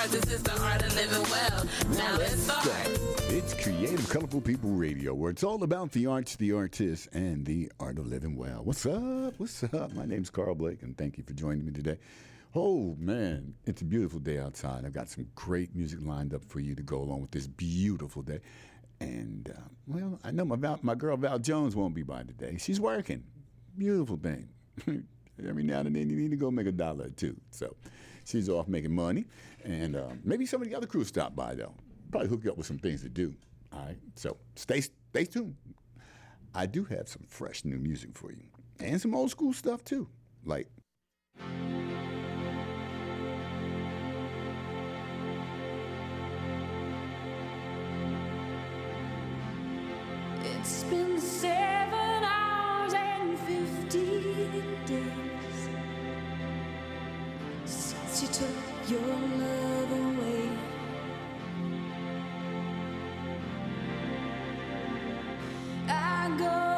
hard. This is the art of living well. Now let's start. It's Creative Colorful People Radio, where it's all about the arts, the artists, and the art of living well. What's up? What's up? My name's Karl Blake, and thank you for joining me today. Oh man, it's a beautiful day outside. I've got some great music lined up for you to go along with this beautiful day. And uh, well, I know my Val, my girl Val Jones won't be by today. She's working. Beautiful thing. Every now and then you need to go make a dollar or two. So she's off making money, and uh, maybe some of the other crew stop by though. Probably hook you up with some things to do. All right. So stay stay tuned. I do have some fresh new music for you, and some old school stuff too, like It's been seven hours and fifteen days since you took your go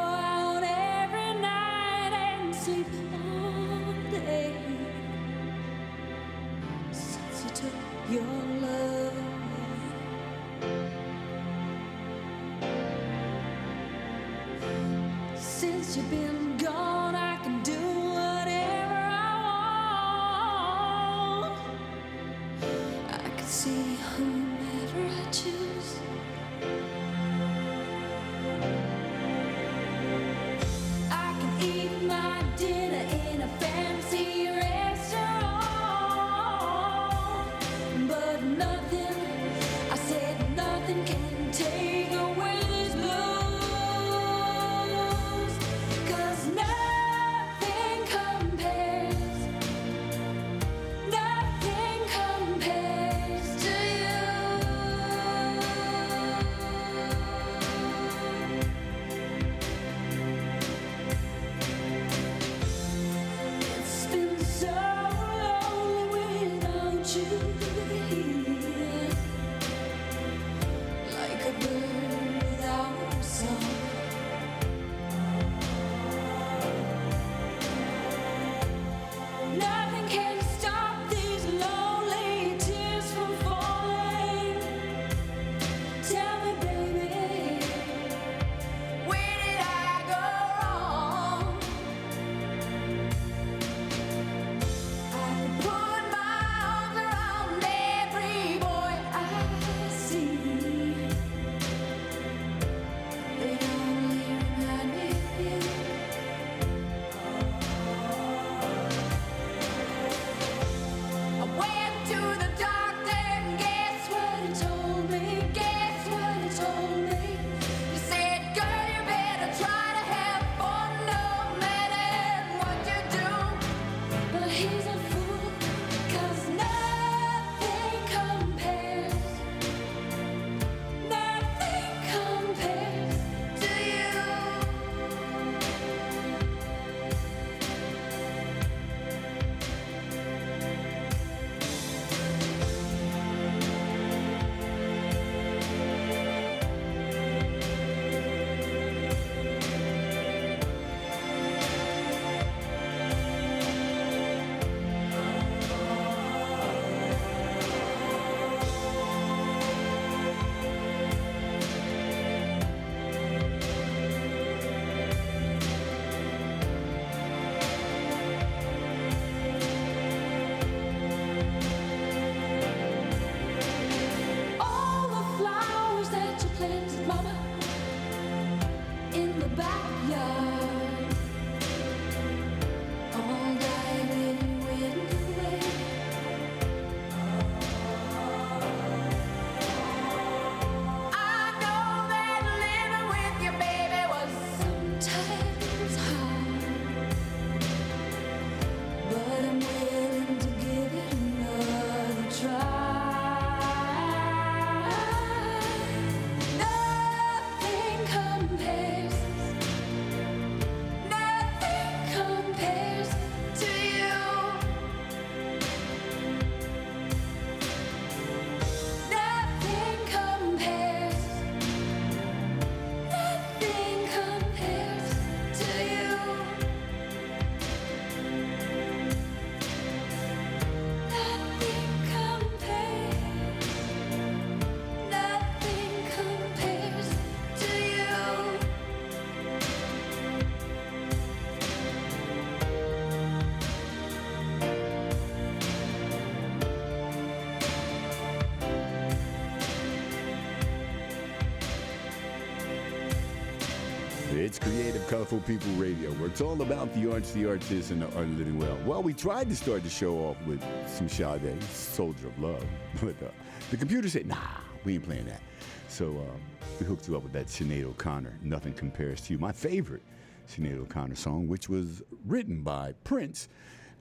Colorful People Radio, where it's all about the arts, the artists, and the art of living well. Well, we tried to start the show off with some Sade, Soldier of Love, but uh, the computer said, nah, we ain't playing that. So um, we hooked you up with that Sinead O'Connor, Nothing Compares to You, my favorite Sinead O'Connor song, which was written by Prince.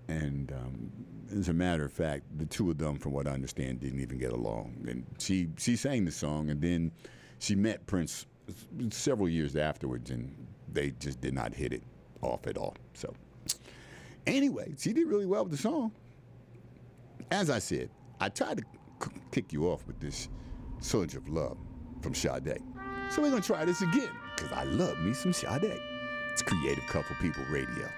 And um, as a matter of fact, the two of them, from what I understand, didn't even get along. And she, she sang the song, and then she met Prince several years afterwards, and they just did not hit it off at all. So, anyway, she did really well with the song. As I said, I tried to kick you off with this Soldier of Love from Sade. So we're gonna try this again, because I love me some Sade. It's Creative Couple People Radio.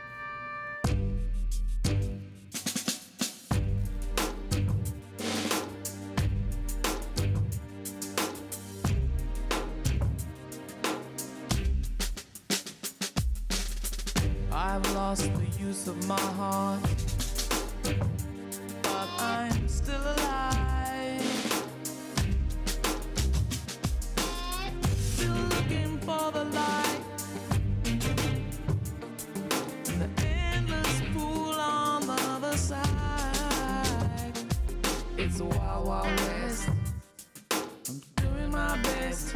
I've lost the use of my heart, but I'm still alive. Still looking for the light in the endless pool on the other side. It's a wild, wild west. I'm doing my best.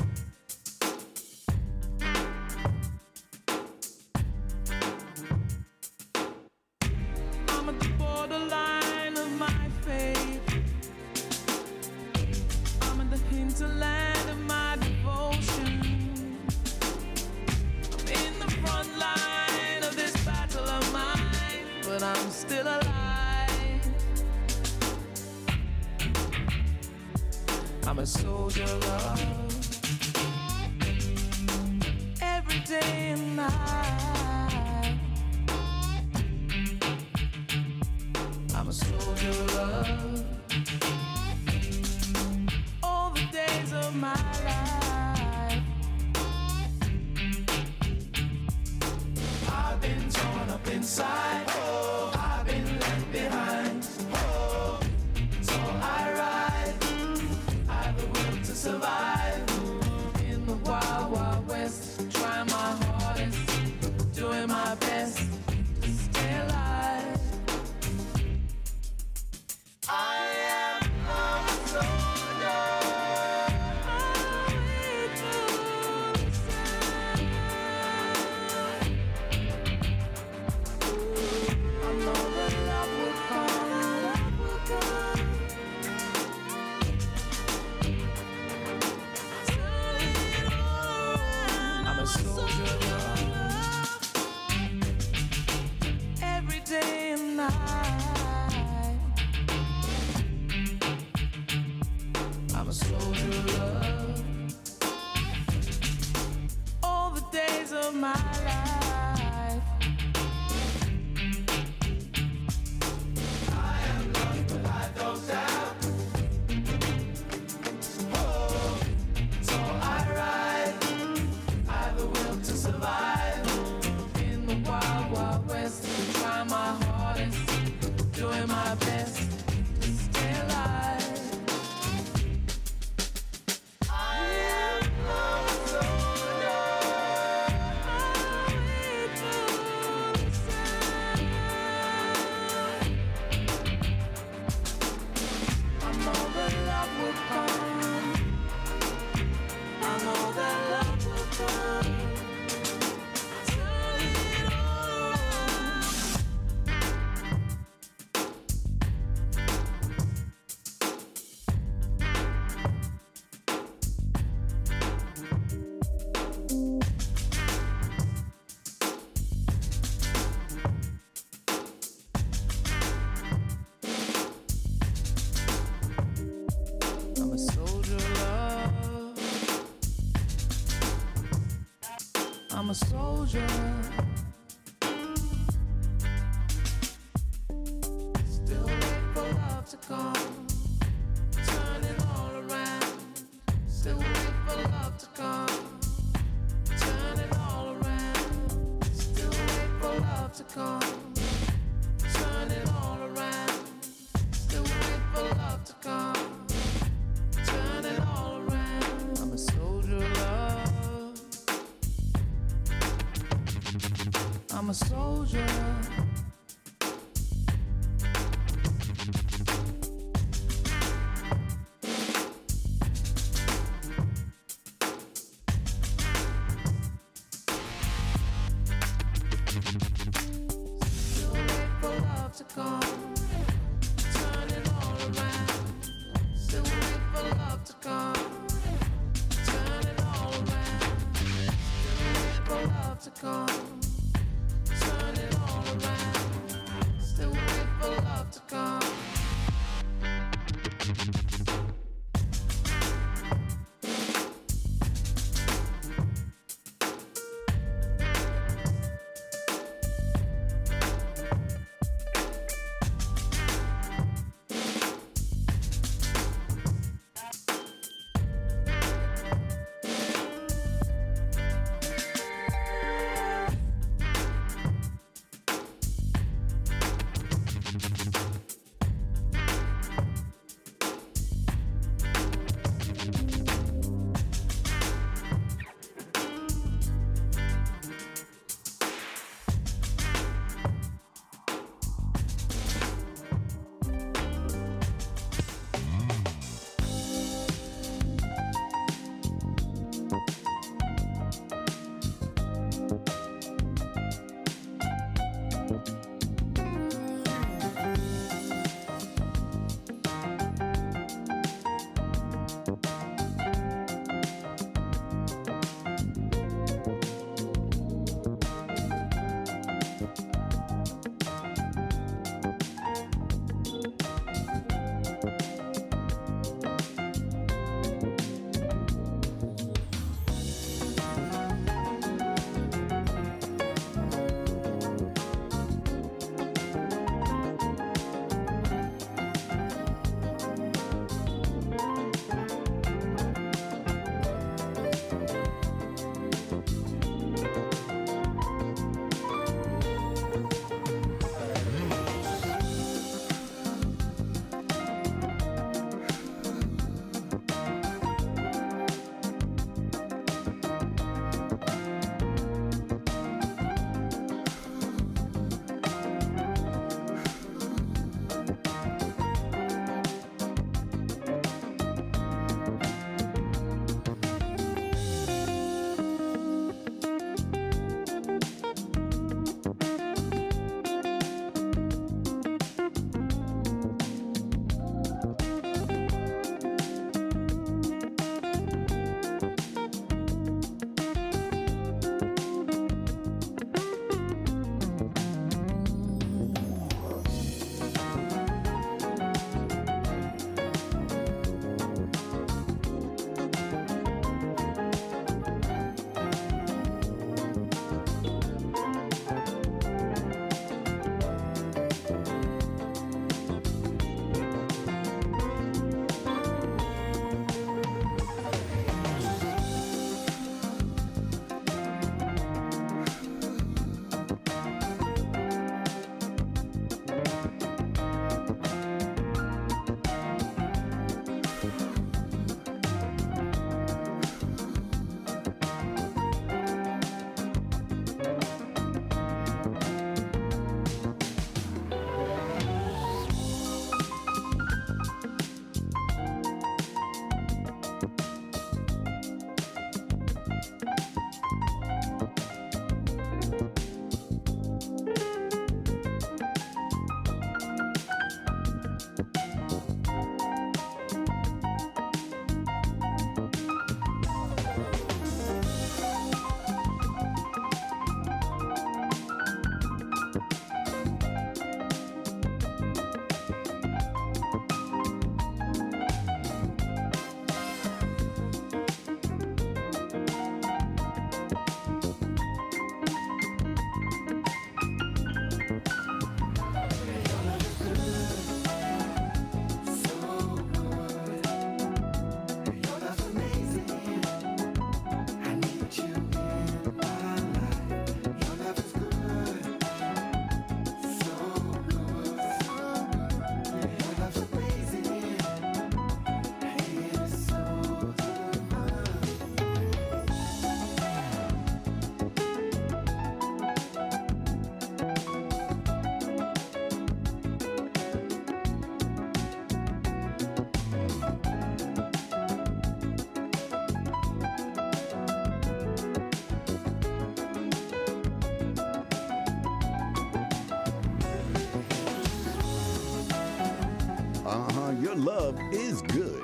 Love is Good.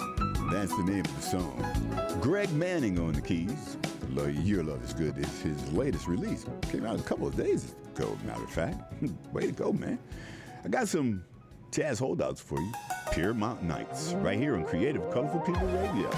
That's the name of the song. Greg Manning on the keys. Your Love is Good is his latest release. Came out a couple of days ago, matter of fact. Hmm, way to go, man. I got some jazz holdouts for you. Pure Nights, right here on Creative Colorful People Radio.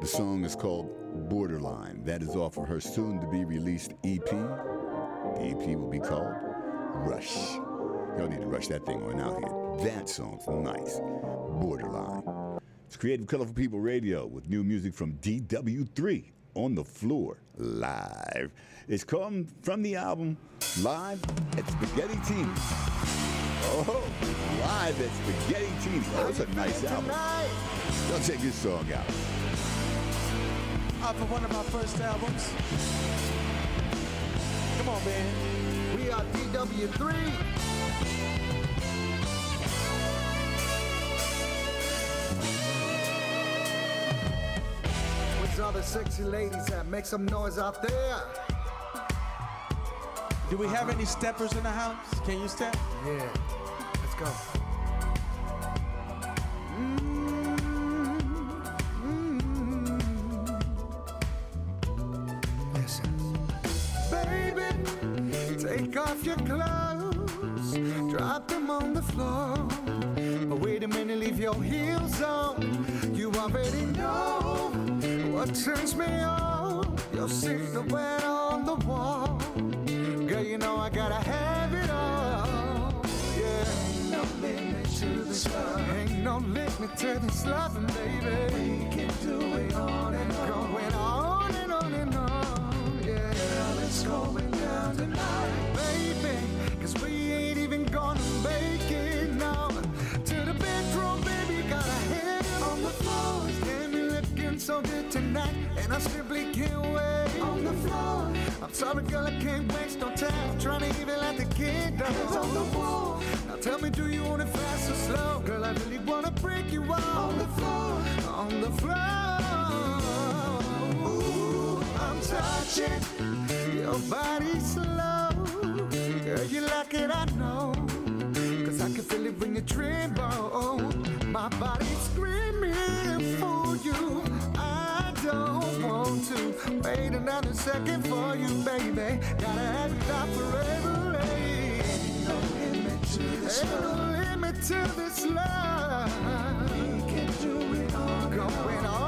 The song is called Borderline. That is off of her soon to be released EP. The EP will be called Rush. Y'all need to rush that thing on out here. That song's nice. Borderline. It's Creative Colorful People Radio with new music from DW3 on the floor live. It's come from the album Live at Spaghettini. Oh, live at Spaghetti Teeny. Oh, it's a nice album. Y'all check this song out. Off of one of my first albums. Come on, man. We are DW3. Where's all the sexy ladies at? Make some noise out there. Do we have any steppers in the house? Can you step? Yeah, let's go. What turns me on. Your silhouette on the wall. Girl, you know I gotta have it all. Yeah. Ain't no limit to this love. Ain't no limit to this loving, baby. We can do it on and on. Going on and on and on. Yeah. Girl, it's going down tonight. Baby, cause we ain't even gonna make it now. To the bedroom, baby, gotta it on the floor. Damn, you looking so good. And I simply can't wait. On the floor. I'm sorry, girl, I can't waste no time. I'm trying to even let the kid down. on the wall. Now tell me, do you want it fast or slow? Girl, I really wanna break you out. On the floor. On the floor. Ooh, I'm touching your body slow. Girl, you like it, I know. Cause I can feel it when you tremble. My body's screaming for you. I don't want to wait another second for you, baby. Gotta have it now forever. Ain't no limit to this Ain't no limit to this love. We can do it on going on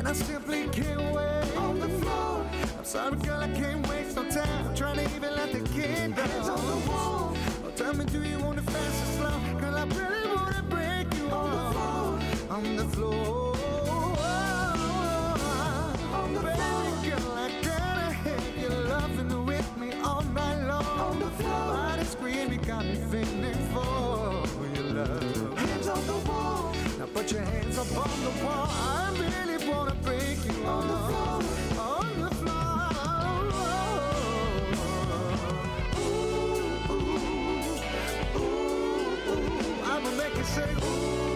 and I simply can't wait. On the floor. I'm sorry, girl, I can't waste no time. I'm trying to even let the kid down. Hands on the wall. Oh, tell me, do you want it fast or slow? Girl, I really wanna break you on the floor. On the floor. On the Baby girl, I gotta have you loving with me all night long. On the floor. Body screaming, got me feeling for your love. Hands on the wall. Now put your hands up on the wall. You say ooh,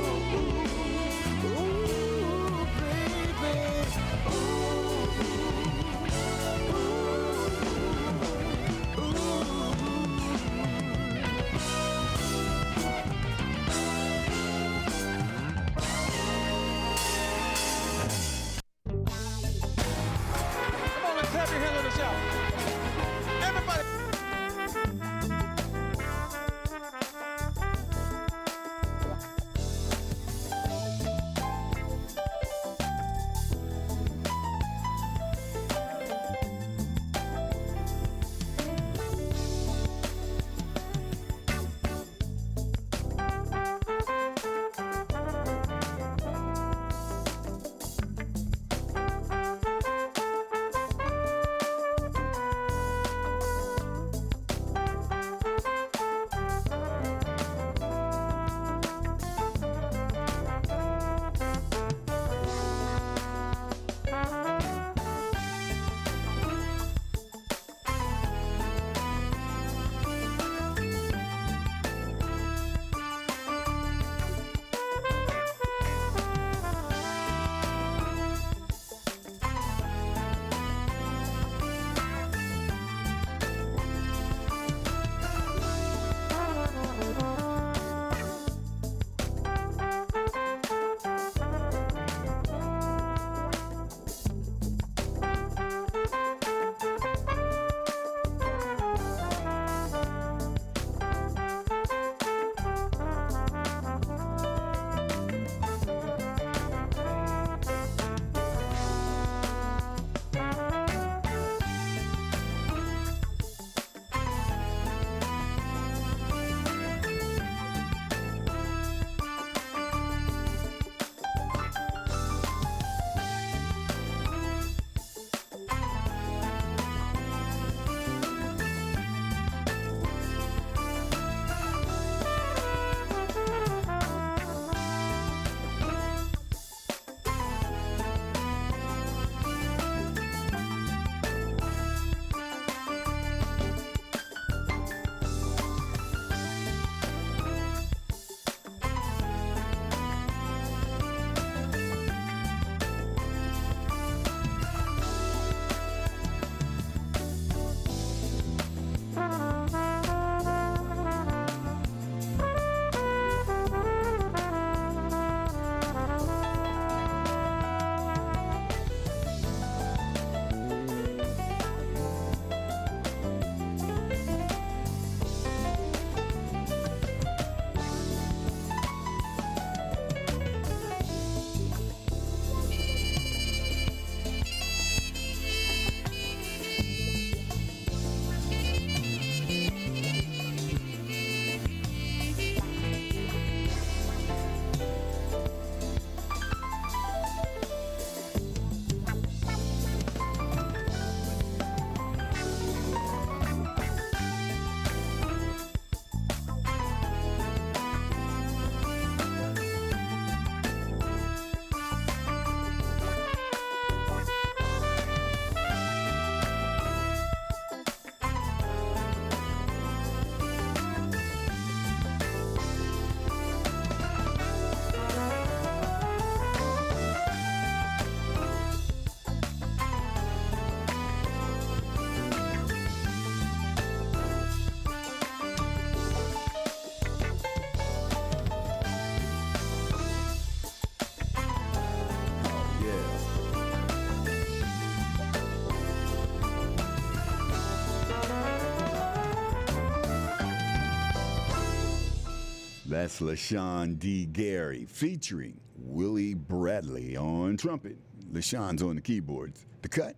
That's LaShawn D. Gary featuring Willie Bradley on trumpet, LaShawn's on the keyboards. The cut,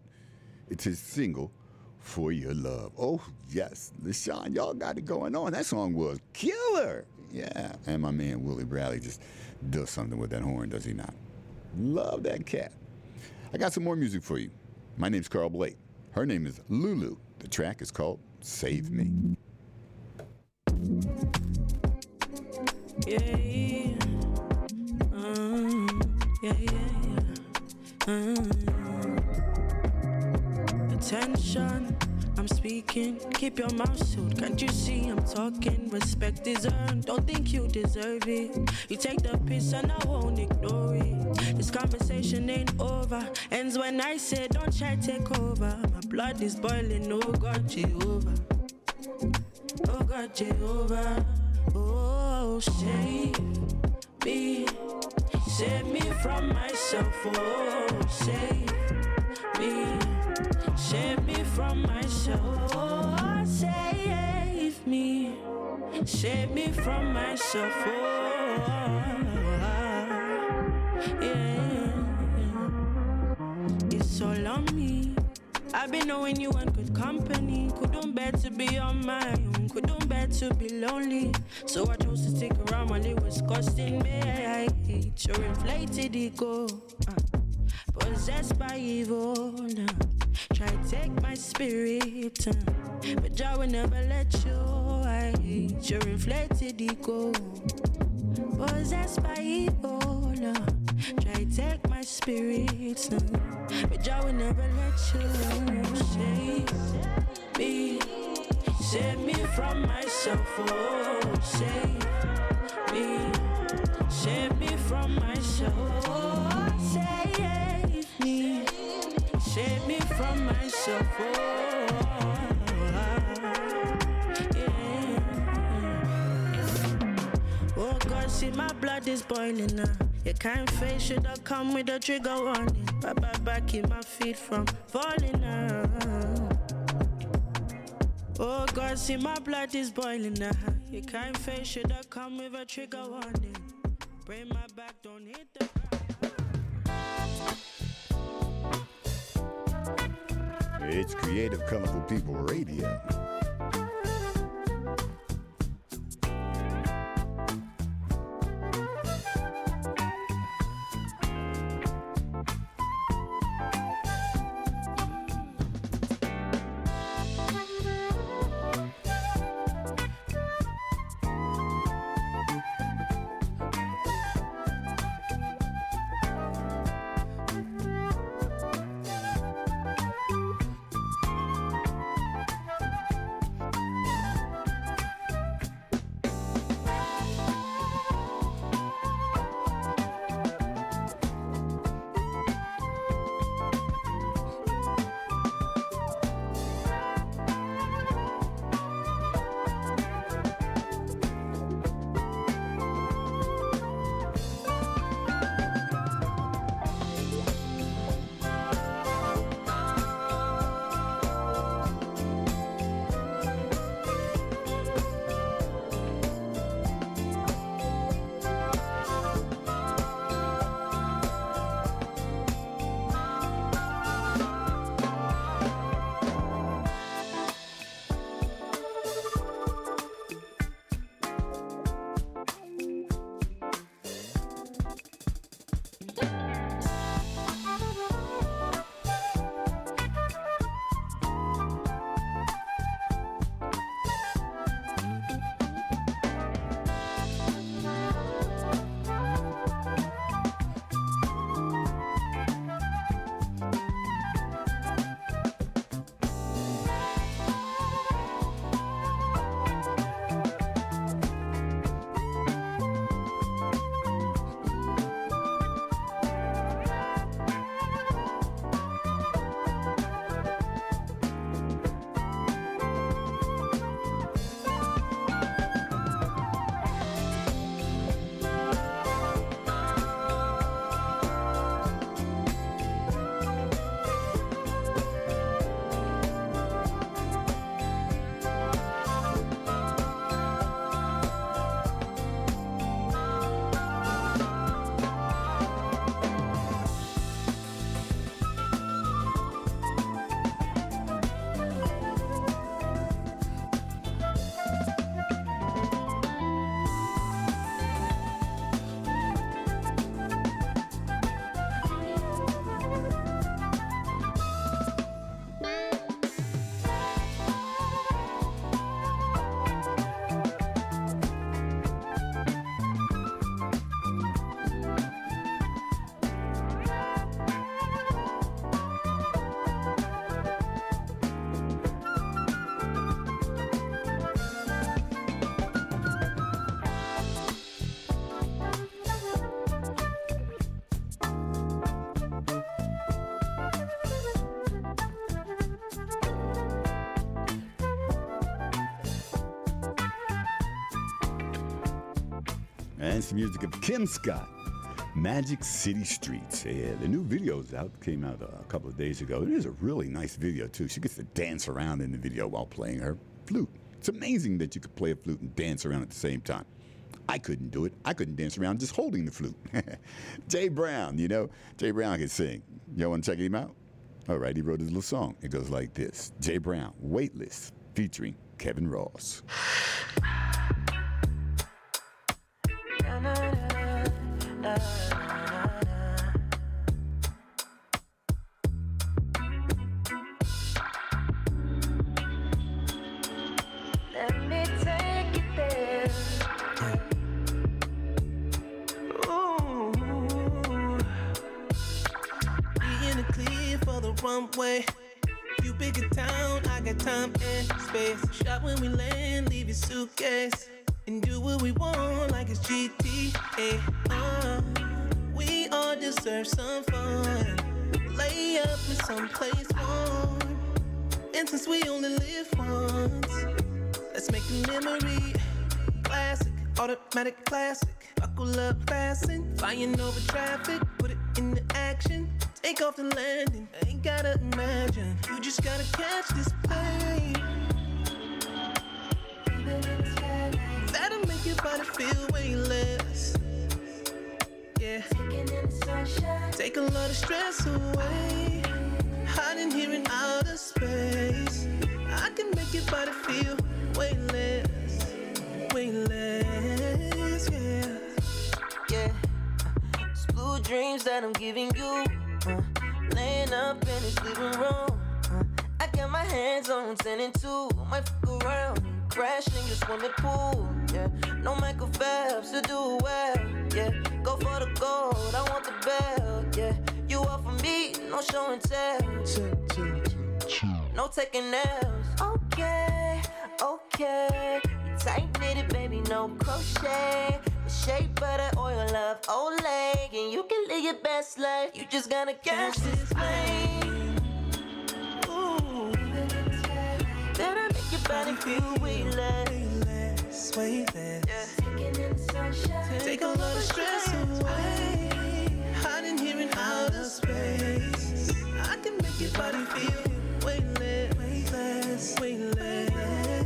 it's his single, For Your Love. Oh, yes, LaShawn, y'all got it going on. That song was killer. Yeah, and my man Willie Bradley just does something with that horn, does he not? Love that cat. I got some more music for you. My name's Karl Blake. Her name is Lulu. The track is called Save Me. Yeah, yeah. Yeah, yeah, yeah. Um, attention, I'm speaking. Keep your mouth shut. Can't you see I'm talking? Respect is earned. Don't think you deserve it. You take the piss and I won't ignore it. This conversation ain't over. Ends when I say don't try take over. My blood is boiling. Oh God, Jehovah. Oh God, Jehovah. Oh, save me. Save me from myself. Oh, save me. Save me from myself. Oh, save me. Save me from myself. Oh, yeah. It's all on me. I've been knowing you in good company. Couldn't bear to be on my own. Couldn't bear to be lonely. So I chose to stick around while it was costing me. I hate your inflated ego. Uh, possessed by evil. uh, try to take my spirit. uh, but I will never let you. I hate your inflated ego. Possessed by evil. uh, try take my spirit. uh, but I will never let you. Save me. Save me from myself. Oh, save me. Save me from myself. Oh, save me. Save me from myself. Oh, Oh God, see my blood is boiling now. Your kind face should have come with a trigger warning. Bye bye, keep my feet from falling now. Oh God, see my blood is boiling now. Your kind face should have come with a trigger warning. Bring my back, don't hit the ground. It's Creative Colorful People Radio. Music of Kim Scott. Magic City Streets. Yeah, the new video's out. Came out a couple of days ago. It is a really nice video too. She gets to dance around in the video while playing her flute. It's amazing that you could play a flute and dance around at the same time. I couldn't do it. I couldn't dance around just holding the flute. Jay Brown, you know, Jay Brown can sing. Y'all want to check him out? All right, he wrote his little song. It goes like this: Jay Brown, Weightless, featuring Kevin Ross. Suitcase. And do what we want like it's GTA. Deserve some fun. Lay up in some place warm. And since we only live once, let's make a memory. Classic, automatic classic. Buckle up, fasten. Flying over traffic, put it into action. Take off the landing. Ain't gotta imagine. You just gotta catch this plane. Take a lot of stress away. Hiding here in outer space. I can make your body feel weightless. Weightless, yeah. yeah. It's blue dreams that I'm giving you. Uh, laying up in this living room. Uh, I got my hands on 10 and 2. Might fuck around and crash in your swimming pool. Yeah, no Michael Phelps to do well. Yeah, go for the gold. I want the belt. Yeah, you offer me, no show and tell. No taking L's. Okay, okay. You tight knitted, baby, no crochet. The shea butter, oil of Olay. And you can live your best life. You just gotta catch this plane. Ooh, Better make your body feel weightless, weightless. Yeah. Take a lot of stress away. Hiding here in outer space. I can make your body feel weightless, weightless, weightless.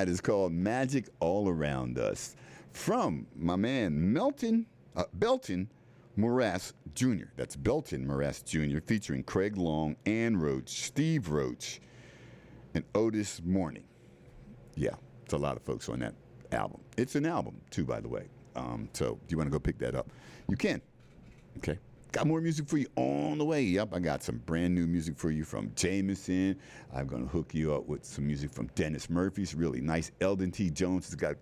That is called Magic All Around Us. From my man Melton, uh, Belton Mouras Jr. That's Belton Mouras Jr. featuring Craig Long, Ann Roach, Steve Roach, and Otis Mourning. Yeah, it's a lot of folks on that album. It's an album, too, by the way. Um, so you want to go pick that up, you can. Okay. Got more music for you on the way. Yep, I got some brand new music for you from JMSN. I'm going to hook you up with some music from Dennis Murphy's really nice. Eldon T. Jones has got a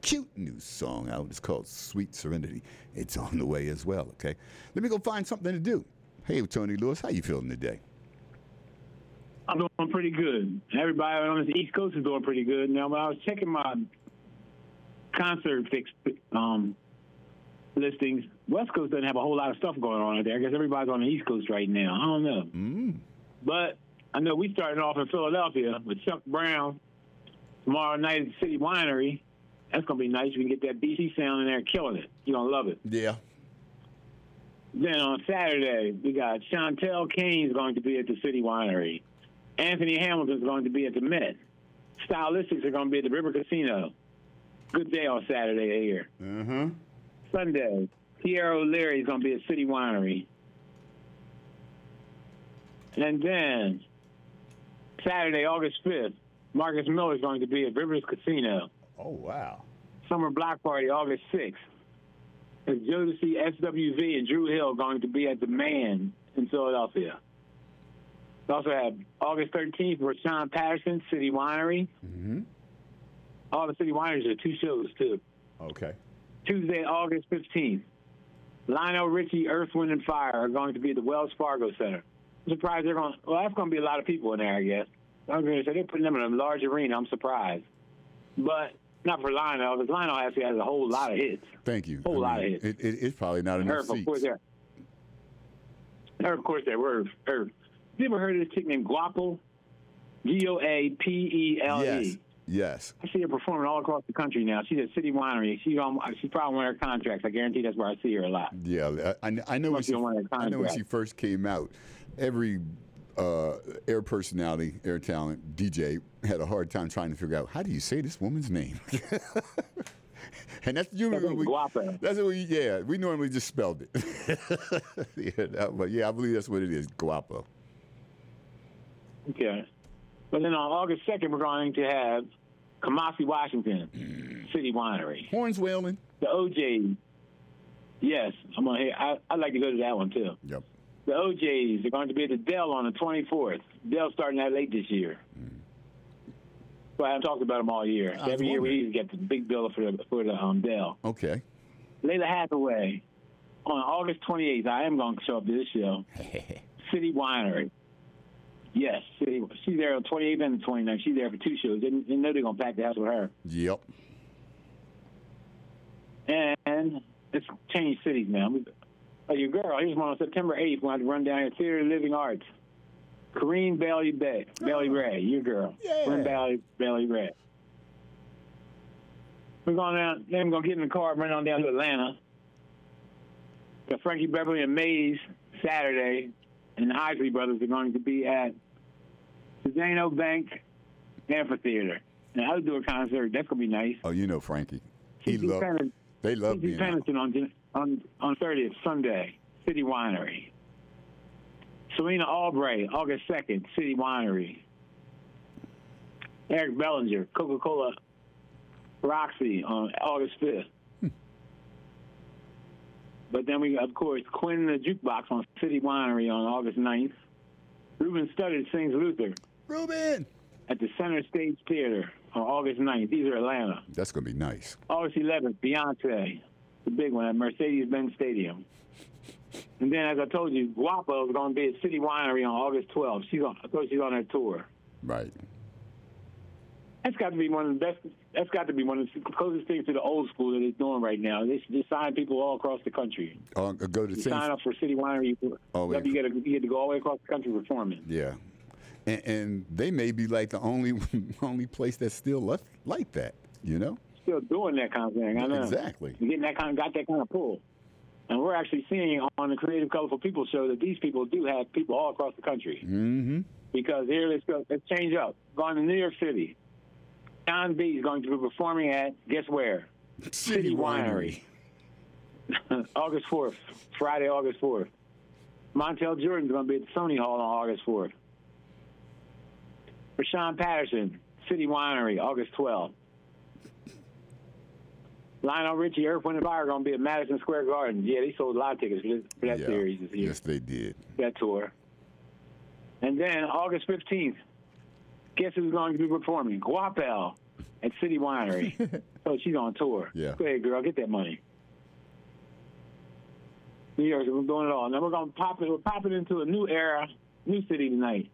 cute new song out. It's called Sweet Serenity. It's on the way as well, okay? Let me go find something to do. Hey, Tony Lewis, how you feeling today? I'm doing pretty good. Everybody on the East Coast is doing pretty good. Now, when I was checking my concert fix um, listings, West Coast doesn't have a whole lot of stuff going on out there. I guess everybody's on the East Coast right now. I don't know. Mm. But I know we started off in Philadelphia with Chuck Brown tomorrow night at the City Winery. That's going to be nice. We can get that DC sound in there killing it. You're going to love it. Yeah. Then on Saturday, we got Chantel Kane's going to be at the City Winery. Anthony Hamilton's going to be at the Met. Stylistics are going to be at the River Casino. Good day on Saturday here. Uh-huh. Sunday, Pierre O'Leary is going to be at City Winery. And then Saturday, August 5th, Marcus Miller is going to be at Rivers Casino. Oh, wow. Summer Block Party, August 6th. And Jodeci, SWV, and Dru Hill going to be at the Mann in Philadelphia. We also have August 13th for Sean Patterson, City Winery. Mm-hmm. All the City Wineries are two shows, too. Okay. Tuesday, August 15th. Lionel Richie, Earth, Wind, and Fire are going to be at the Wells Fargo Center. I'm surprised they're going. Well, that's going to be a lot of people in there, I guess. I'm going to say they're putting them in a large arena. I'm surprised, but not for Lionel because Lionel actually has a whole lot of hits. Thank you. Whole I lot of hits. It, it, it's probably not enough of course, there. Her, of course, there were. Her. You ever heard of this chick named Goapele? G O A P E L. E. Yes. I see her performing all across the country now. She's at City Winery. She's on. She's probably on her contracts. I guarantee that's where I see her a lot. Yeah, I, I- know when she, be on one of their I know when she first came out, every uh, air personality, air talent, DJ had a hard time trying to figure out how do you say this woman's name. and that's usually what we, that's what we, yeah, we normally just spelled it. yeah, that- but yeah, I believe that's what it is, Goapele. Okay. But then on August 2nd, we're going to have Kamasi, Washington, City Winery. Horns wailing. The OJs. Yes, I'm gonna. hear- I, I'd like to go to that one too. Yep. The OJs are going to be at the Dell on the 24th. Dell's starting that late this year. But I haven't talked about them all year. I Every year we get the big bill for the for the um, Dell. Okay. Lalah Hathaway on August 28th. I am going to show up to this show. City Winery. Yes, she's there on 28th and the 29th. She's there for two shows. They know they're going to pack the house with her. Yep. And it's changed cities now. Oh, uh, your girl, here's one on September 8th. We'll have to run down here. Theater of Living Arts. Corinne Bailey Bay, Bailey oh. Rae, your girl. Yeah. Corinne Bailey, Bailey Rae. We're going down, then we're going to get in the car and run on down to Atlanta. Got Frankie Beverly and Maze Saturday, and the Isley Brothers are going to be at the Zano Bank Amphitheater. An outdoor concert. That's going to be nice. Oh, you know Frankie. He T.T. love. Penn- They love being. Pennington on on on 30th Sunday, City Winery. Selina Albright, August 2nd, City Winery. Eric Bellinger, Coca-Cola Roxy on August 5th. But then we, of course, Quinn the Jukebox on City Winery on August 9th. Ruben Studdard sings Luther Ruben. at the Center Stage Theater. on August 9th. These are Atlanta. That's gonna be nice. August 11th, Beyonce, the big one at Mercedes-Benz Stadium. And then, as I told you, Goapele is going to be at City Winery on August 12th. She's on, I thought she's on her tour. Right. That's got to be one of the best. That's got to be one of the closest things to the old school that it's doing right now. They should just sign people all across the country. Uh, go to sign up for City Winery, you, Oh, you, get to, you get to go all the way across the country performing. Yeah. And, and they may be like the only only place that's still left like that. You know. Still doing that kind of thing. I know Exactly. Getting that kind of got that kind of pull. And we're actually seeing on the Creative Colorful People show that these people do have people all across the country. Mm-hmm. Because here, let's go. Let's change up. Going to New York City. Jon B is going to be performing at guess where? City Winery. August 4th, Friday, August 4th. Montell Jordan's going to be at the Sony Hall on August 4th. Rahsaan Patterson, City Winery, August 12th. Lionel Richie, Earth, Wind, and Fire are going to be at Madison Square Garden. Yeah, they sold a lot of tickets for, for that Yeah. series this year, Yes, they did. that tour. And then August 15th, guess who's going to be performing? Goapele at City Winery. so she's on tour. Yeah. Go ahead, girl, get that money. New York, we're doing it all. Now we're going to pop it. We're popping into a new era, new city tonight,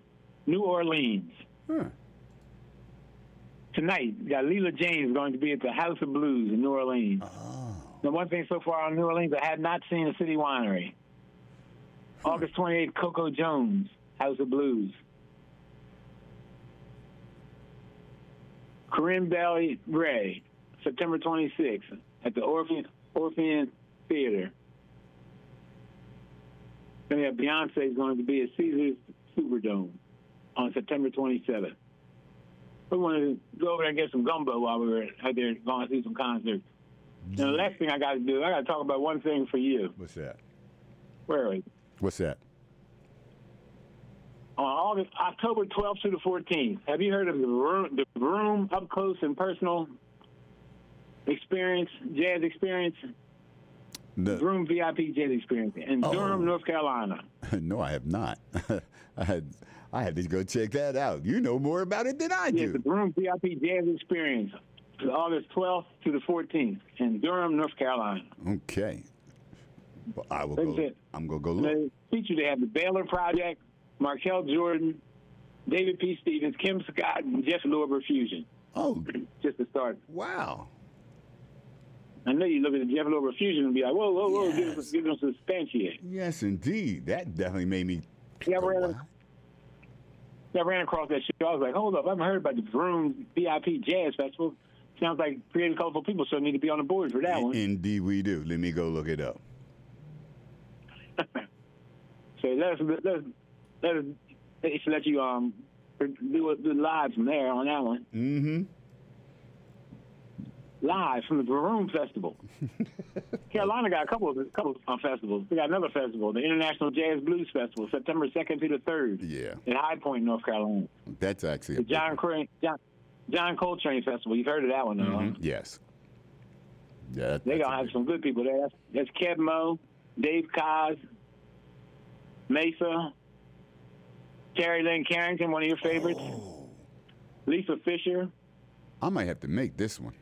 New Orleans. Huh. Tonight, we got Leela James going to be at the House of Blues in New Orleans. Oh. The one thing so far on New Orleans, I have not seen a city winery. August 28th, Coco Jones, House of Blues. Corinne Bailey Rae, September 26th, at the Orpheum, Orpheum Theater. Then we have Beyonce is going to be at Caesars Superdome on September 27th. We wanted to go over there and get some gumbo while we were out there going to see some concerts. Now, the last thing I got to do, I got to talk about one thing for you. What's that? Where are we? What's that? On August, October 12th to the 14th, have you heard of the room, the room up close and personal experience, jazz experience? The, Room VIP jazz experience in Oh. Durham, North Carolina. no, I have not. I had I had to go check that out. You know more about it than I Yes, do. the Room VIP jazz experience, August 12th to the 14th in Durham, North Carolina. Okay. Well, I will That's go. it. I'm gonna go look. They feature they have the Baylor Project, Markel Jordan, David P. Stevens, Kim Scott, and Jeff Lorber Fusion. Oh, Just to start. wow. I know you look at the Jeff Lorber Fusion and be like, whoa, whoa, whoa, give, us, give them suspense here. Yes, indeed. That definitely made me. Yeah, I? I ran across that show. I was like, hold up, I haven't heard about the Vroom VIP Jazz Festival. Sounds like creative, colorful people so need to be on the board for that one. Indeed, we do. Let me go look it up. So let's, let us, let us, let they should let you um do do live from there on that one. Mm-hmm. Live from the Vroom Festival. Carolina got a couple of a couple of festivals. We got another festival, the International Jazz Blues Festival, September second to the third Yeah, in High Point, North Carolina. that's actually. The John. Crane, John, John Coltrane Festival. You've heard of that one, though? huh? Mhm, Yes. Yeah, that- They that's gonna have some good people there. That's, that's Keb' Mo', Dave Koz, Masego, Terri Lyne Carrington, one of your favorites, Oh, Lisa Fischer, I might have to make this one.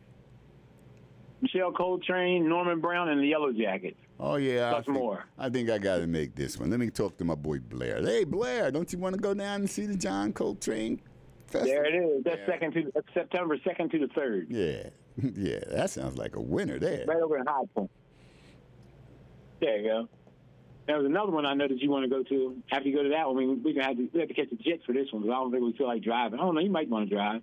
Michelle Coltrane, Norman Brown, and the Yellow Jackets. Oh yeah, I Plus think, more. I think I got to make this one. Let me talk to my boy Blair. Hey Blair, don't you want to go down and see the John Coltrane Festival? There it is. That's Yeah. second to that's September second to the third, Yeah, yeah, that sounds like a winner there. right over in High Point. There you go. There was another one I know that you want to go to. After you go to that one, we we gonna have to we have to catch the jets for this one because I don't think we feel like driving. I don't know. You might want to drive.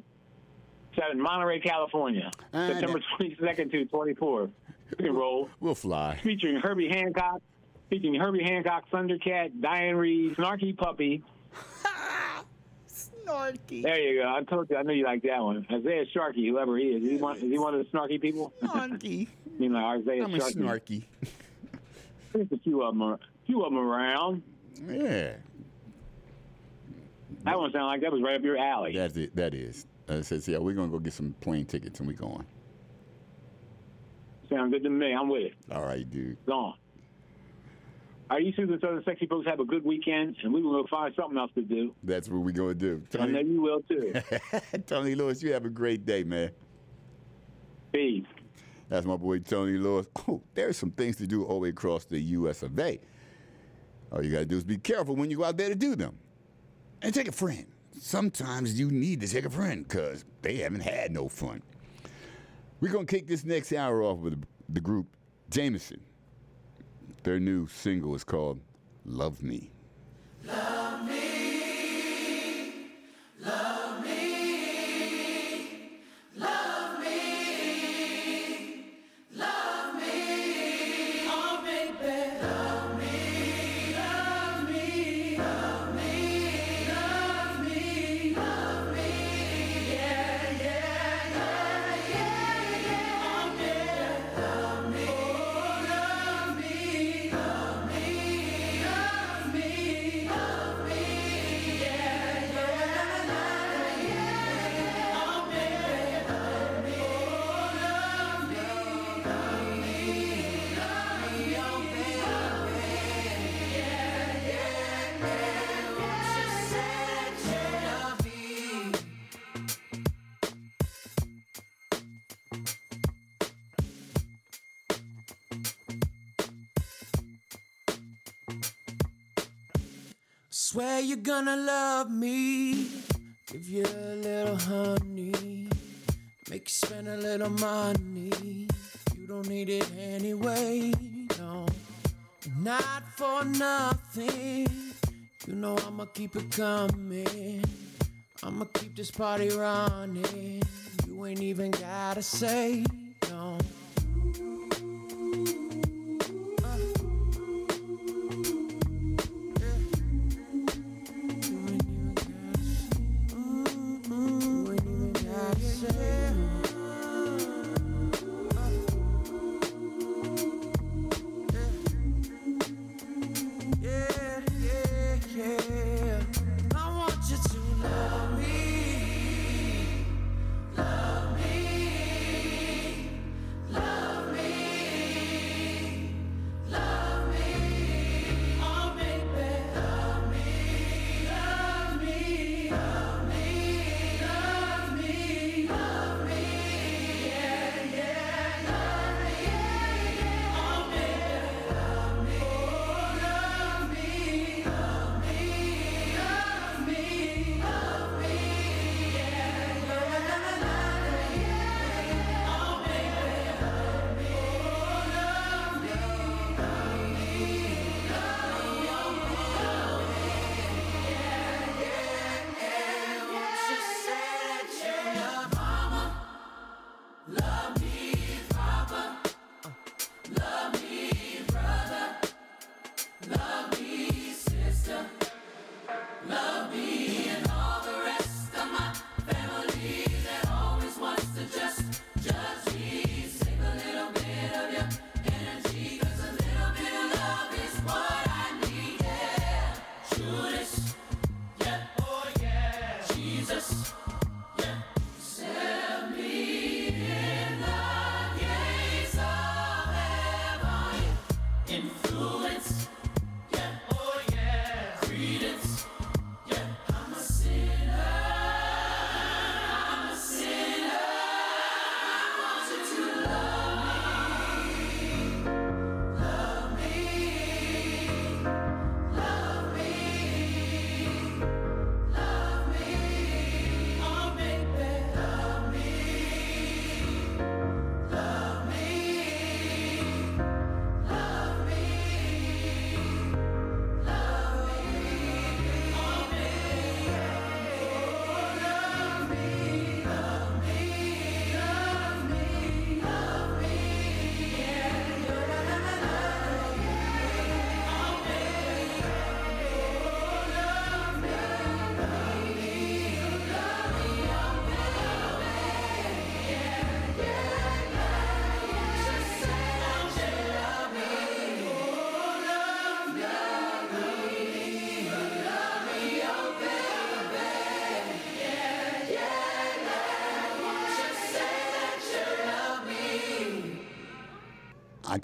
It's out in Monterey, California, Ah, September twenty second to twenty fourth. We can roll. We'll fly. Featuring Herbie Hancock, featuring Herbie Hancock, Thundercat, Diane Reed, Snarky Puppy. Snarky. There you go. I told you. I knew you like that one. Isaiah Sharkey, whoever he is. Is he one, is he one of the snarky people? Snarky. you know, Isaiah I'm a snarky. There's a few of them, a few of them around. Yeah, That one sounded like that was right up your alley. that's it. That is. I uh, says, yeah, we're gonna go get some plane tickets and we going. Sound good to me. I'm with it. All right, dude. Gone. Our East and Southern Sexy folks have a good weekend, and we will find something else to do. That's what we're going to do. I know you will too. Tony Lewis, you have a great day, man. Peace. That's my boy Tony Lewis. Oh, there's some things to do all the way across the U.S. of A. All you got to do is be careful when you go out there to do them. And take a friend. Sometimes you need to take a friend because they haven't had no fun. We're going to kick this next hour off with the group JMSN. Their new single is called Love Me. You're gonna love me. Give you a little honey. Make you spend a little money. You don't need it anyway. No, not for nothing. You know I'ma keep it coming. I'ma keep this party running. You ain't even gotta say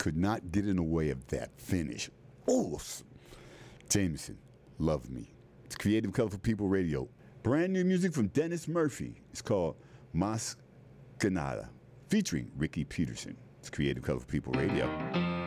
could not get in the way of that finish. awesome. JMSN, Love Me. It's Creative Colorful People Radio. Brand new music from Dennis Murphy. It's called Mas Canada, featuring Ricky Peterson. It's Creative Colorful People Radio.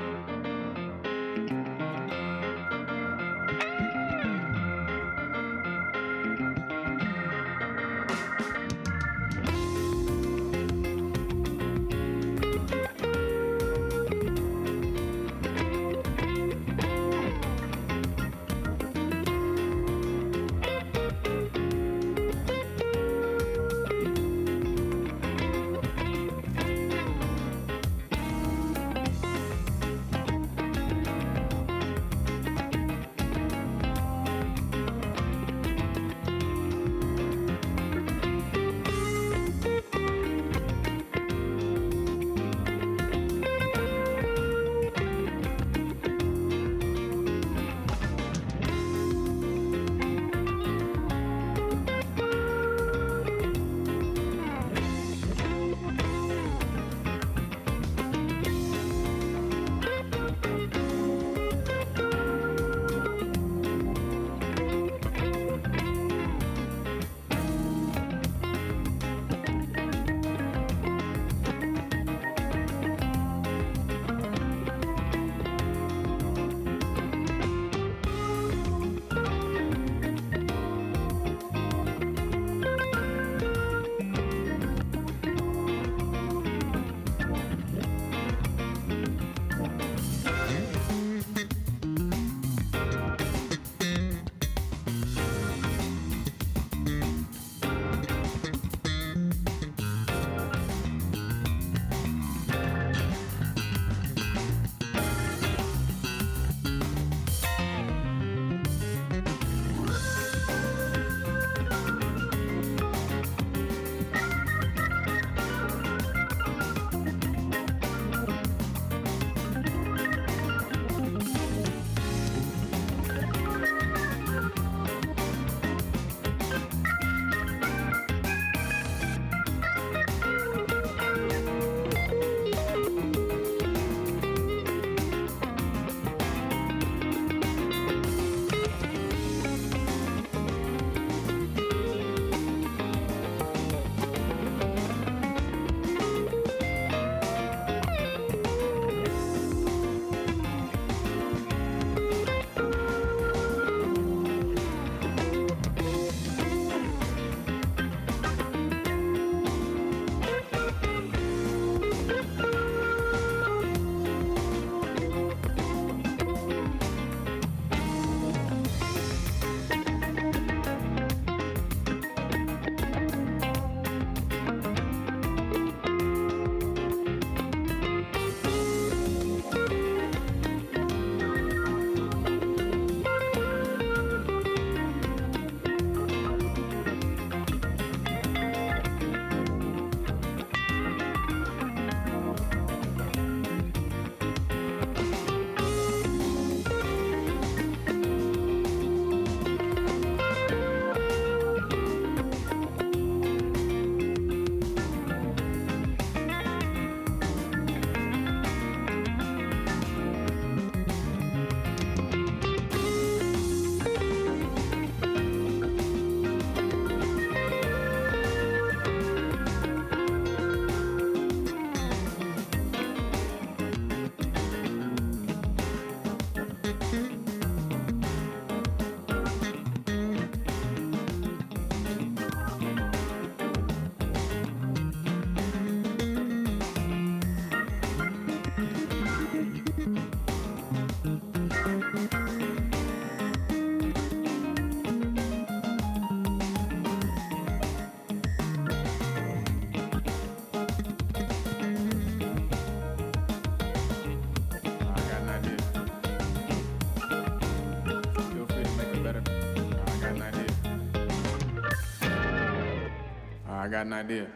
Got an idea.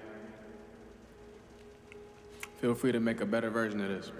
Feel free to make a better version of this.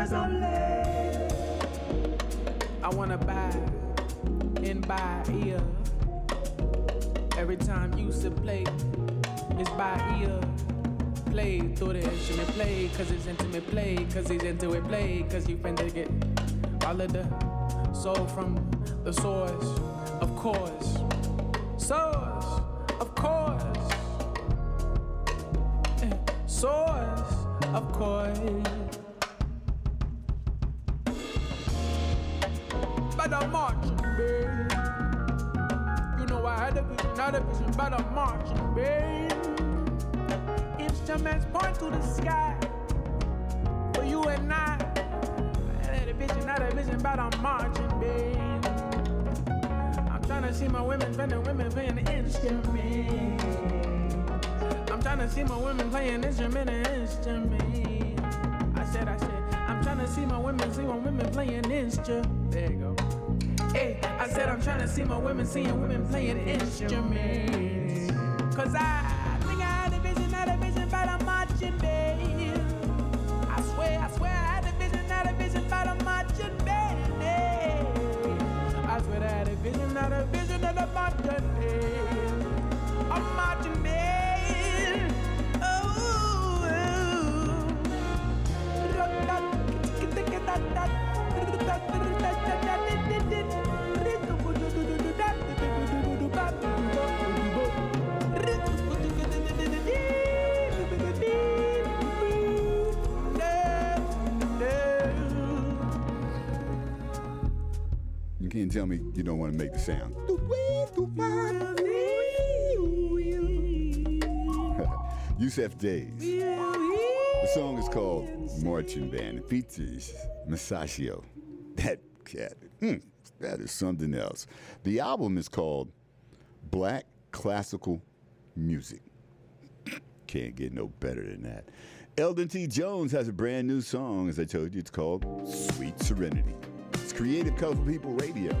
I. I wanna buy and buy ear. Every time you sit play, it's by ear. Play through the instrument, play, cause it's intimate play, cause he's into it, play, cause you finna get all of the soul from the source, of course. I said, I said, I'm trying to see my women, see my women playing instrument. There you go. Hey, I said, I'm trying to see my women, seeing women playing instrument. and tell me you don't want to make the sound. Yussef Dayes. The song is called Marching Band. It features Masego. That cat, mm, that is something else. The album is called Black Classical Music. Can't get no better than that. Eldon T. Jones has a brand new song, as I told you. It's called Sweet Serenity. It's Creative Colorful People Radio.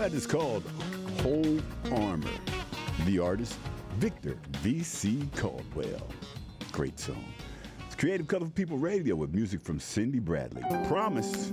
Cut is called Whole Armor. The artist, Victor V.C. Caldwell. Great song. It's Creative Colorful People Radio with music from Cindy Bradley. Promise.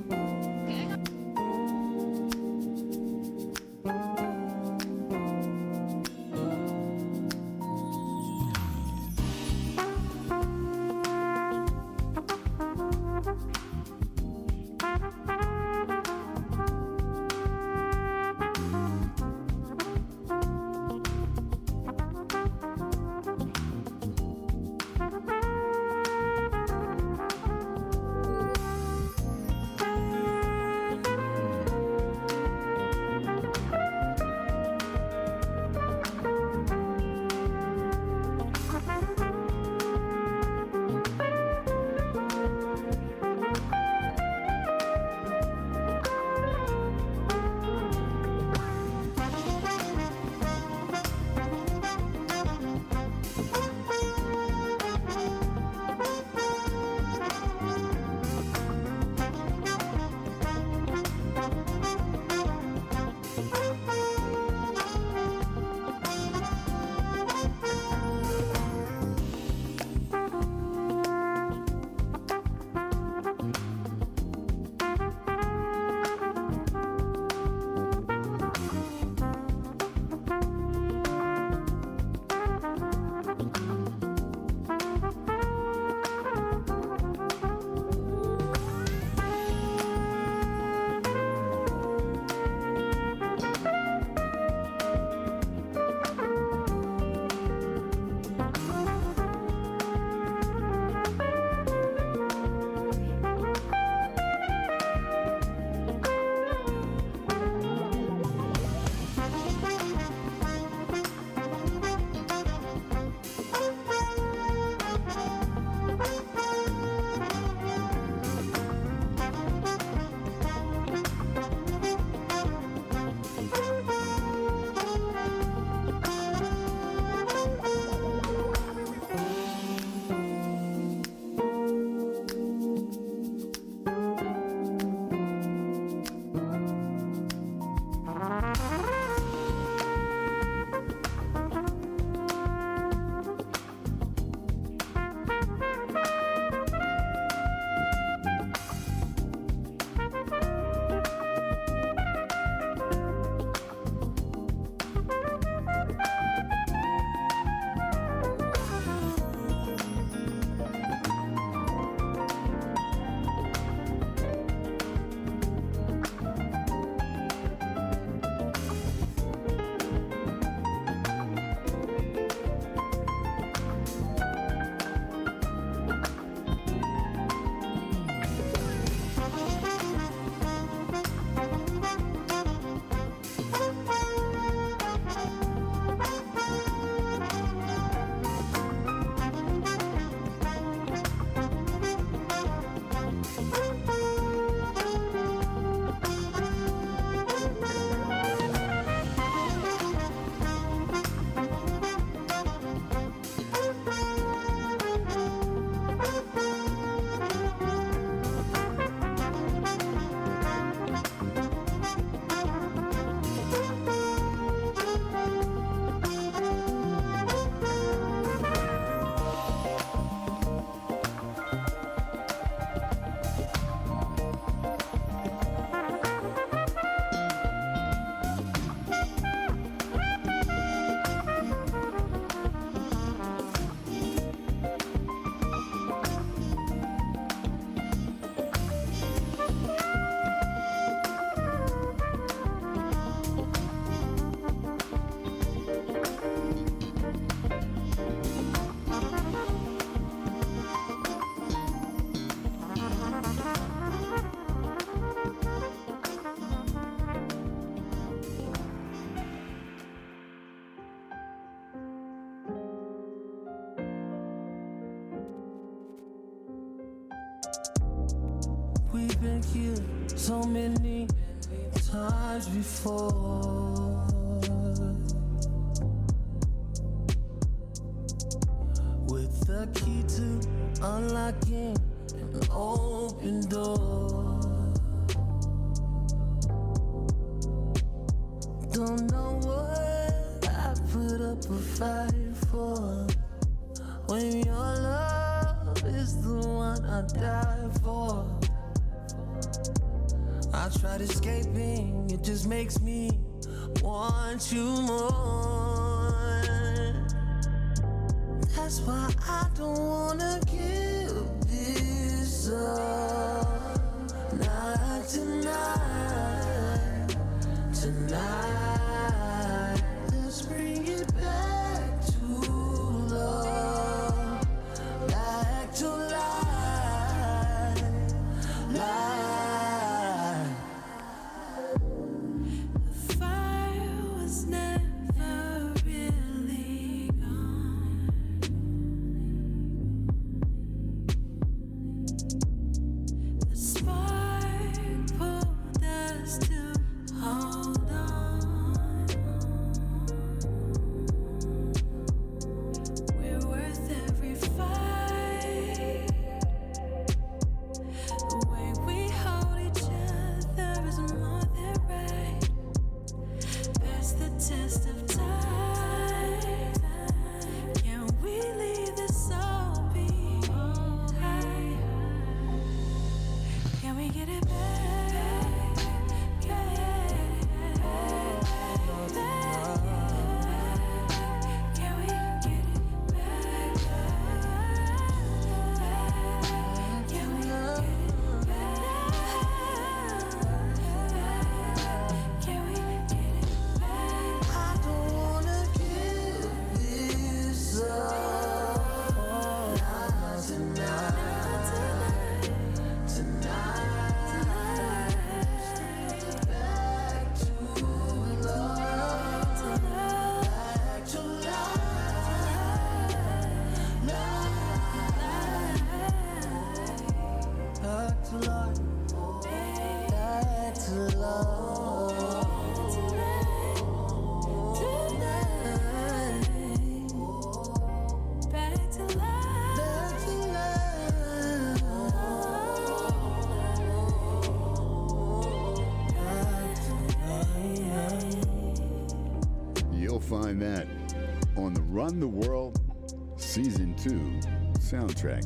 Two soundtrack.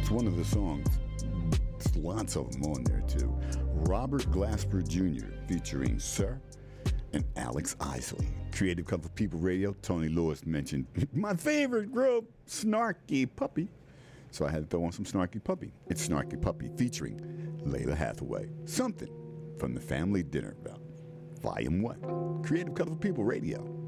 It's one of the songs. There's lots of them on there too. Robert Glasper Jr. featuring SiR and Alex Isley. Creative Colorful People Radio. Tony Lewis mentioned my favorite group, Snarky Puppy. So I had to throw on some Snarky Puppy. It's Snarky Puppy featuring Lalah Hathaway. Something from the family dinner about volume one. Creative Colorful People Radio.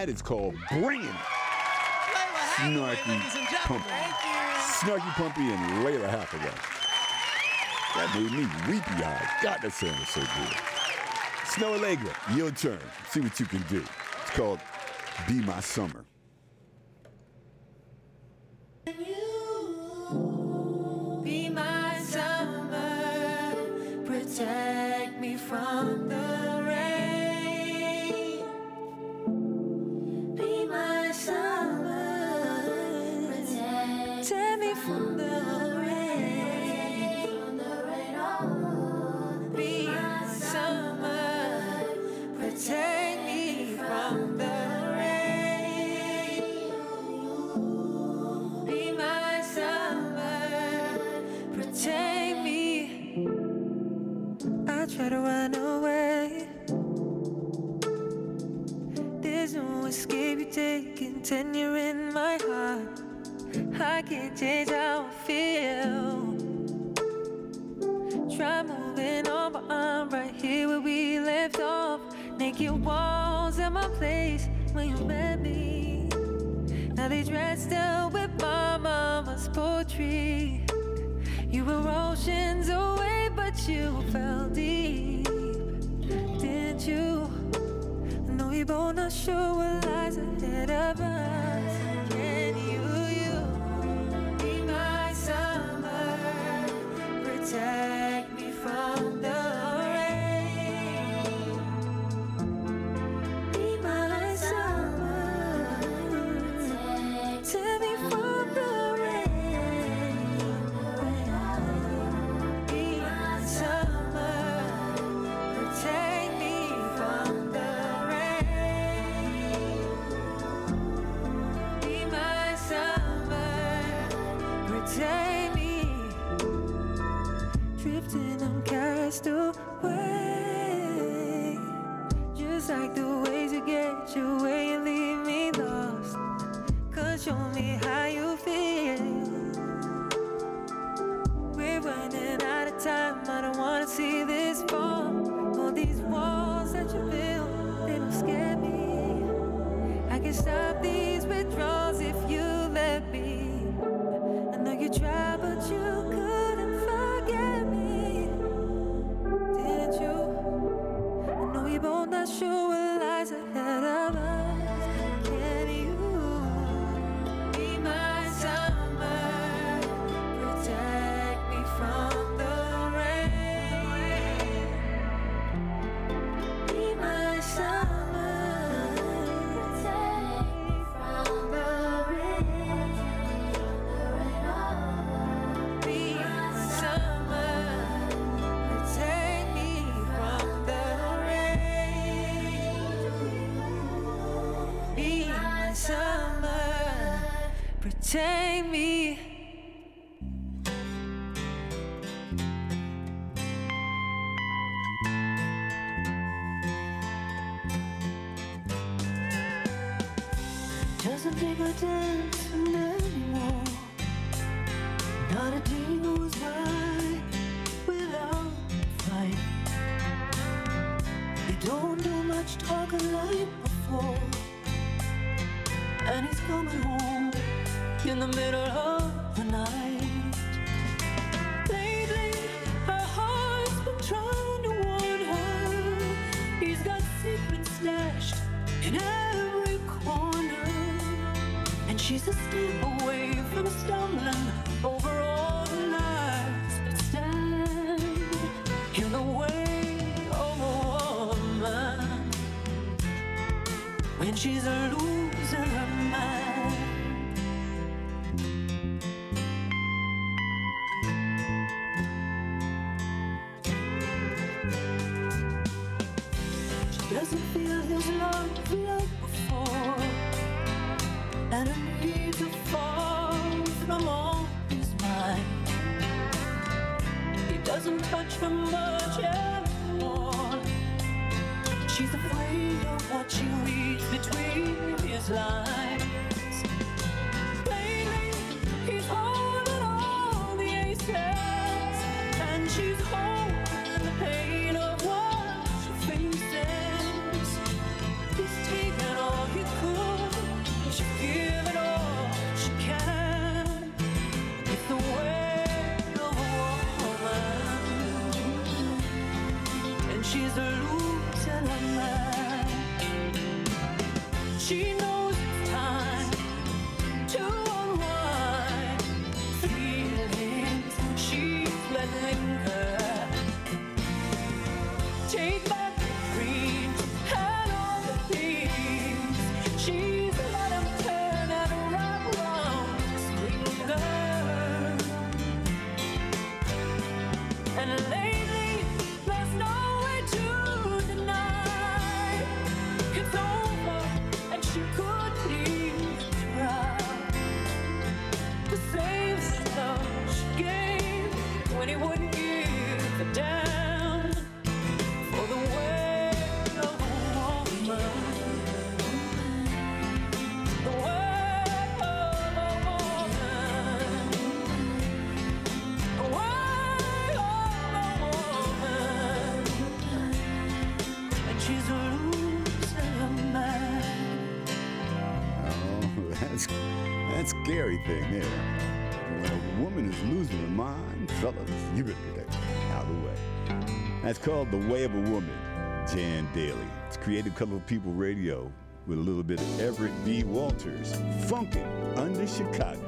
that is called bringing Snarky Puppy. Snarky Puppy and Lalah Hathaway. That made me weepy eyes. God, that sounded so good. Snoh Aalegra, your turn. See what you can do. It's called Be My Summer. The Way of a Woman, Jan Daley. It's Creative Colorful People Radio with a little bit of Everett B. Walters, Funkin' Under Chicago.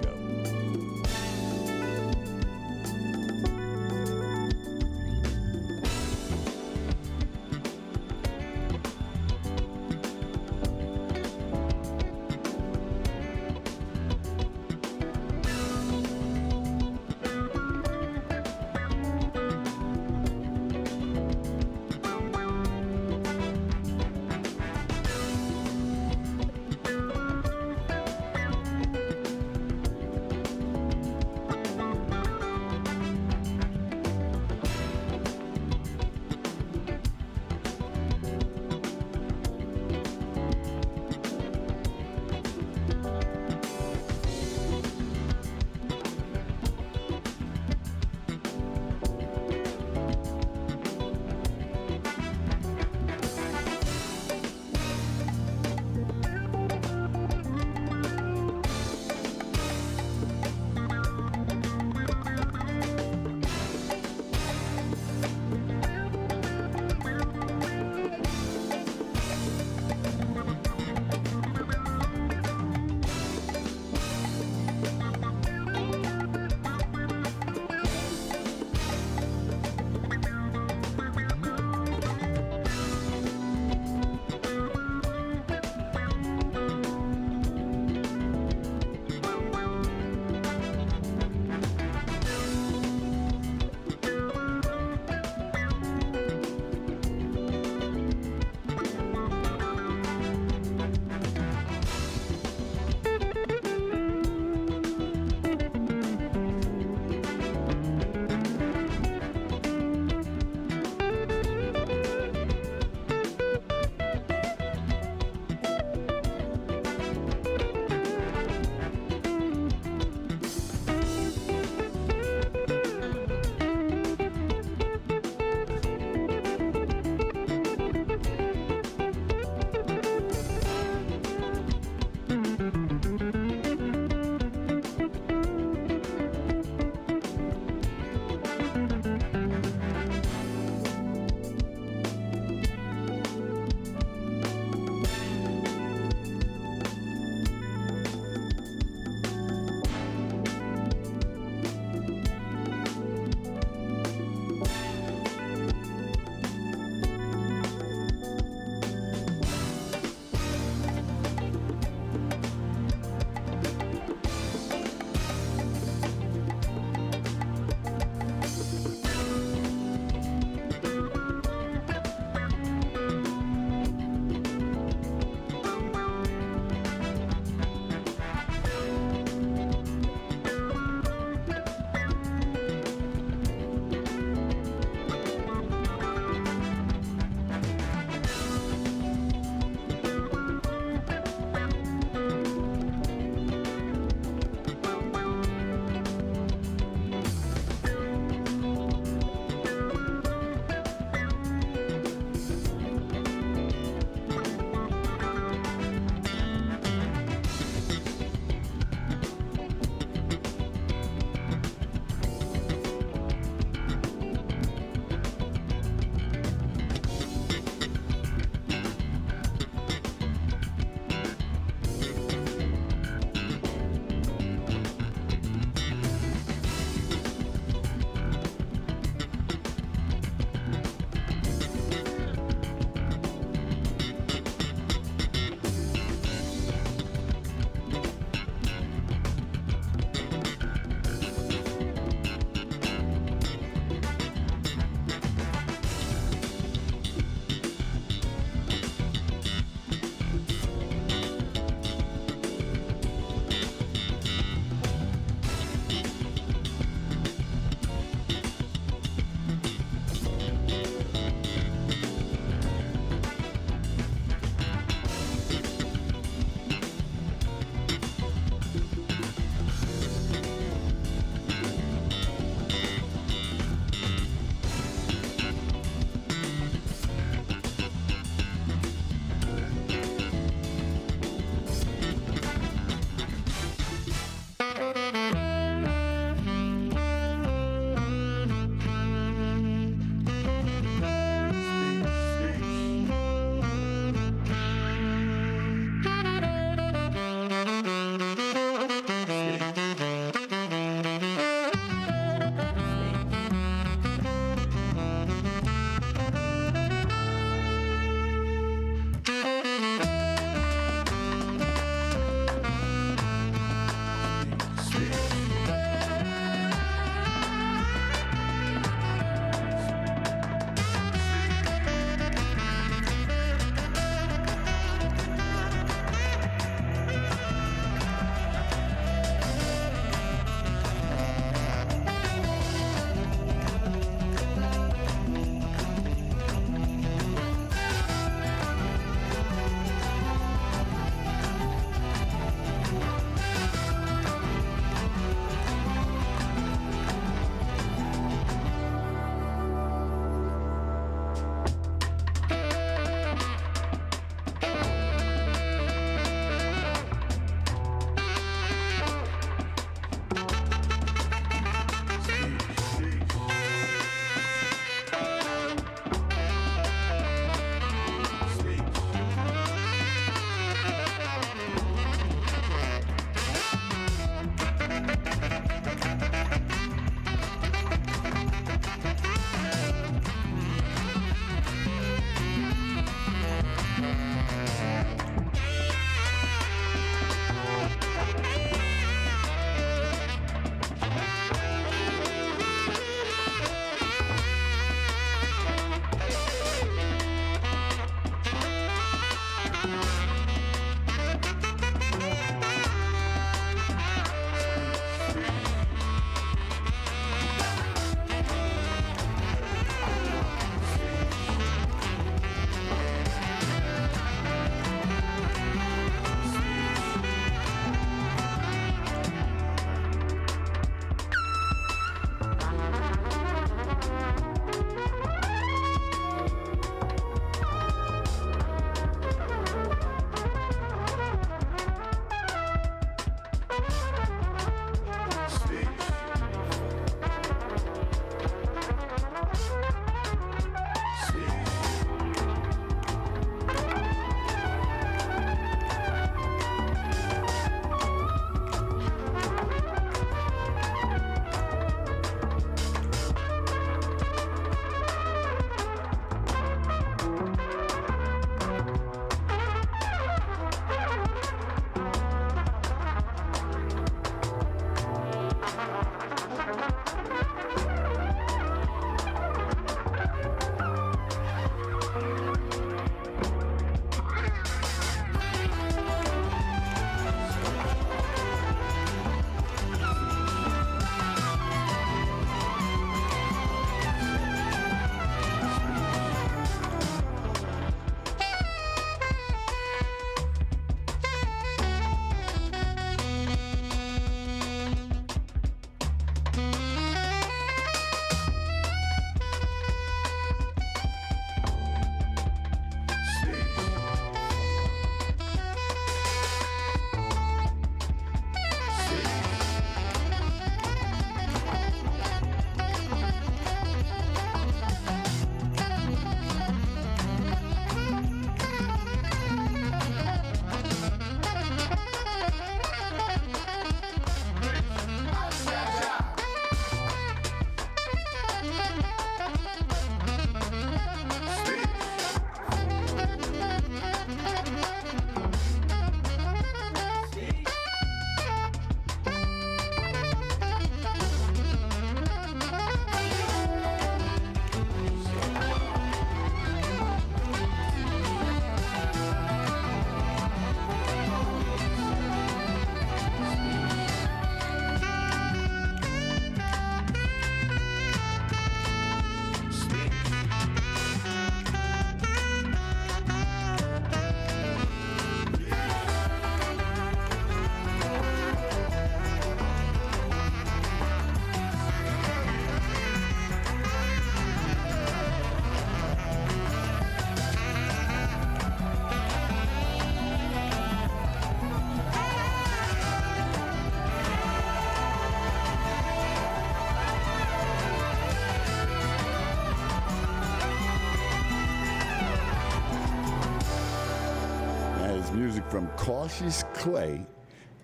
Cautious Clay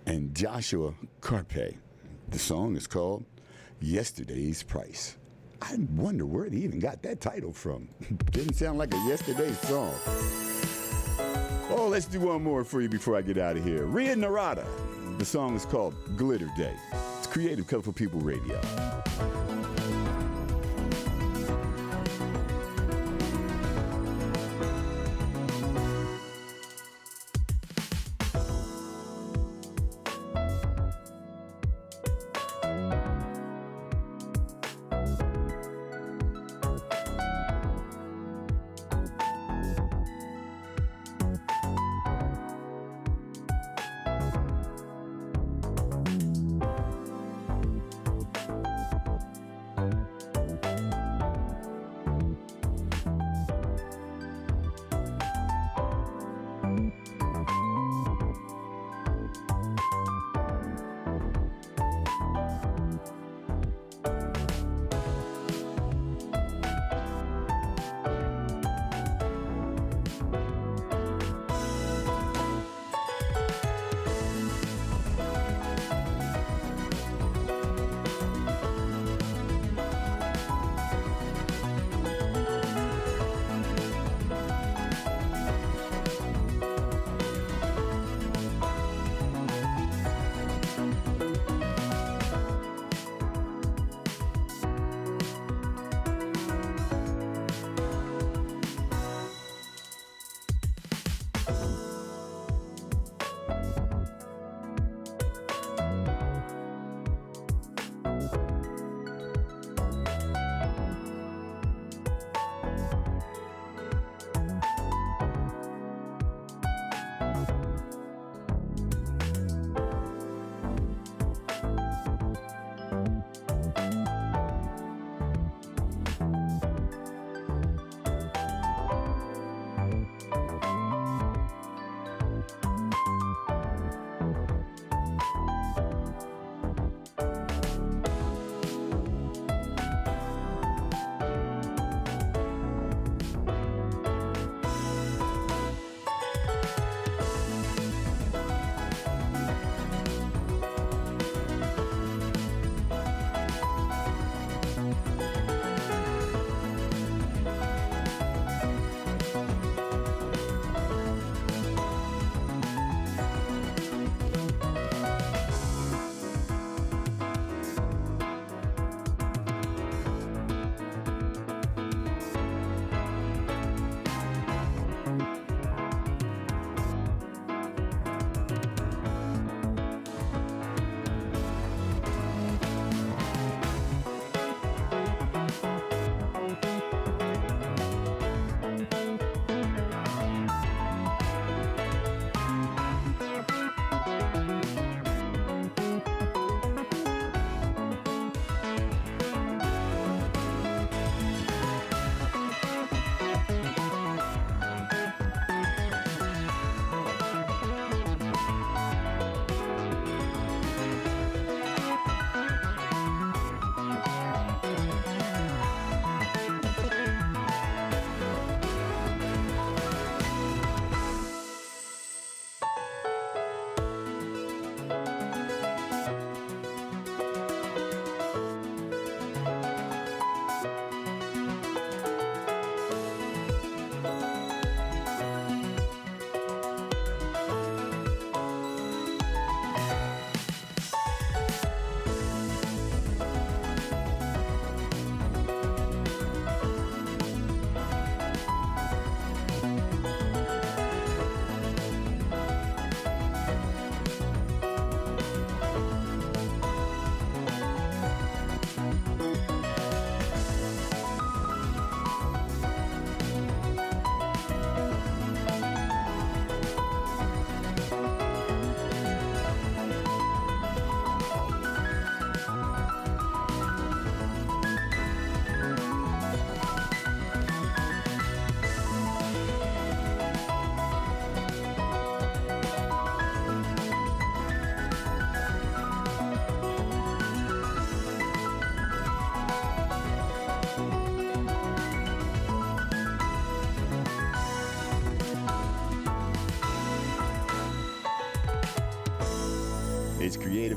and Joshua Kerpeh. The song is called Yesterday's Price. I wonder where they even got that title from. Didn't sound like a yesterday song. Oh, let's do one more for you before I get out of here. Rei Narita. The song is called Glitter Day. It's Creative Colorful People Radio.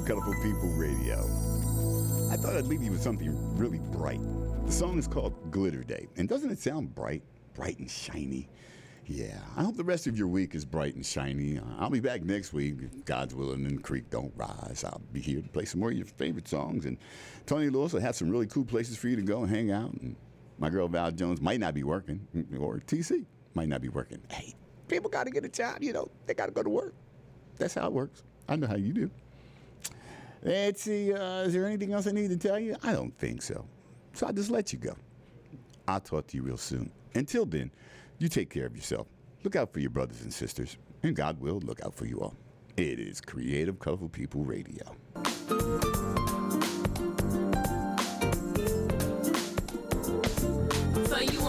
Creative Colorful People Radio. I thought I'd leave you with something really bright. The song is called Glitter Day. And doesn't it sound bright? Bright and shiny. Yeah, I hope the rest of your week is bright and shiny. I'll be back next week, if God's willing and the creek don't rise. I'll be here to play some more of your favorite songs. And Tony Lewis will have some really cool places for you to go and hang out. And my girl Val Jones might not be working, mm, or TC might not be working. Hey, people got to get a job, you know, they got to go to work. That's how it works. I know how you do. Let's see, uh, is there anything else I need to tell you? I don't think so. So I'll just let you go. I'll talk to you real soon. Until then, you take care of yourself. Look out for your brothers and sisters, and God will look out for you all. It is Creative Colorful People Radio.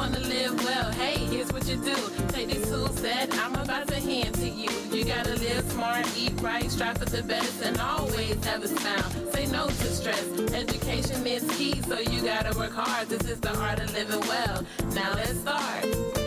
Wanna live well? Hey, here's what you do. Take these tools that I'm about to hand to you. You gotta live smart, eat right, strive for the best, and always have a smile. Say no to stress. Education is key, so you gotta work hard. This is the art of living well. Now let's start.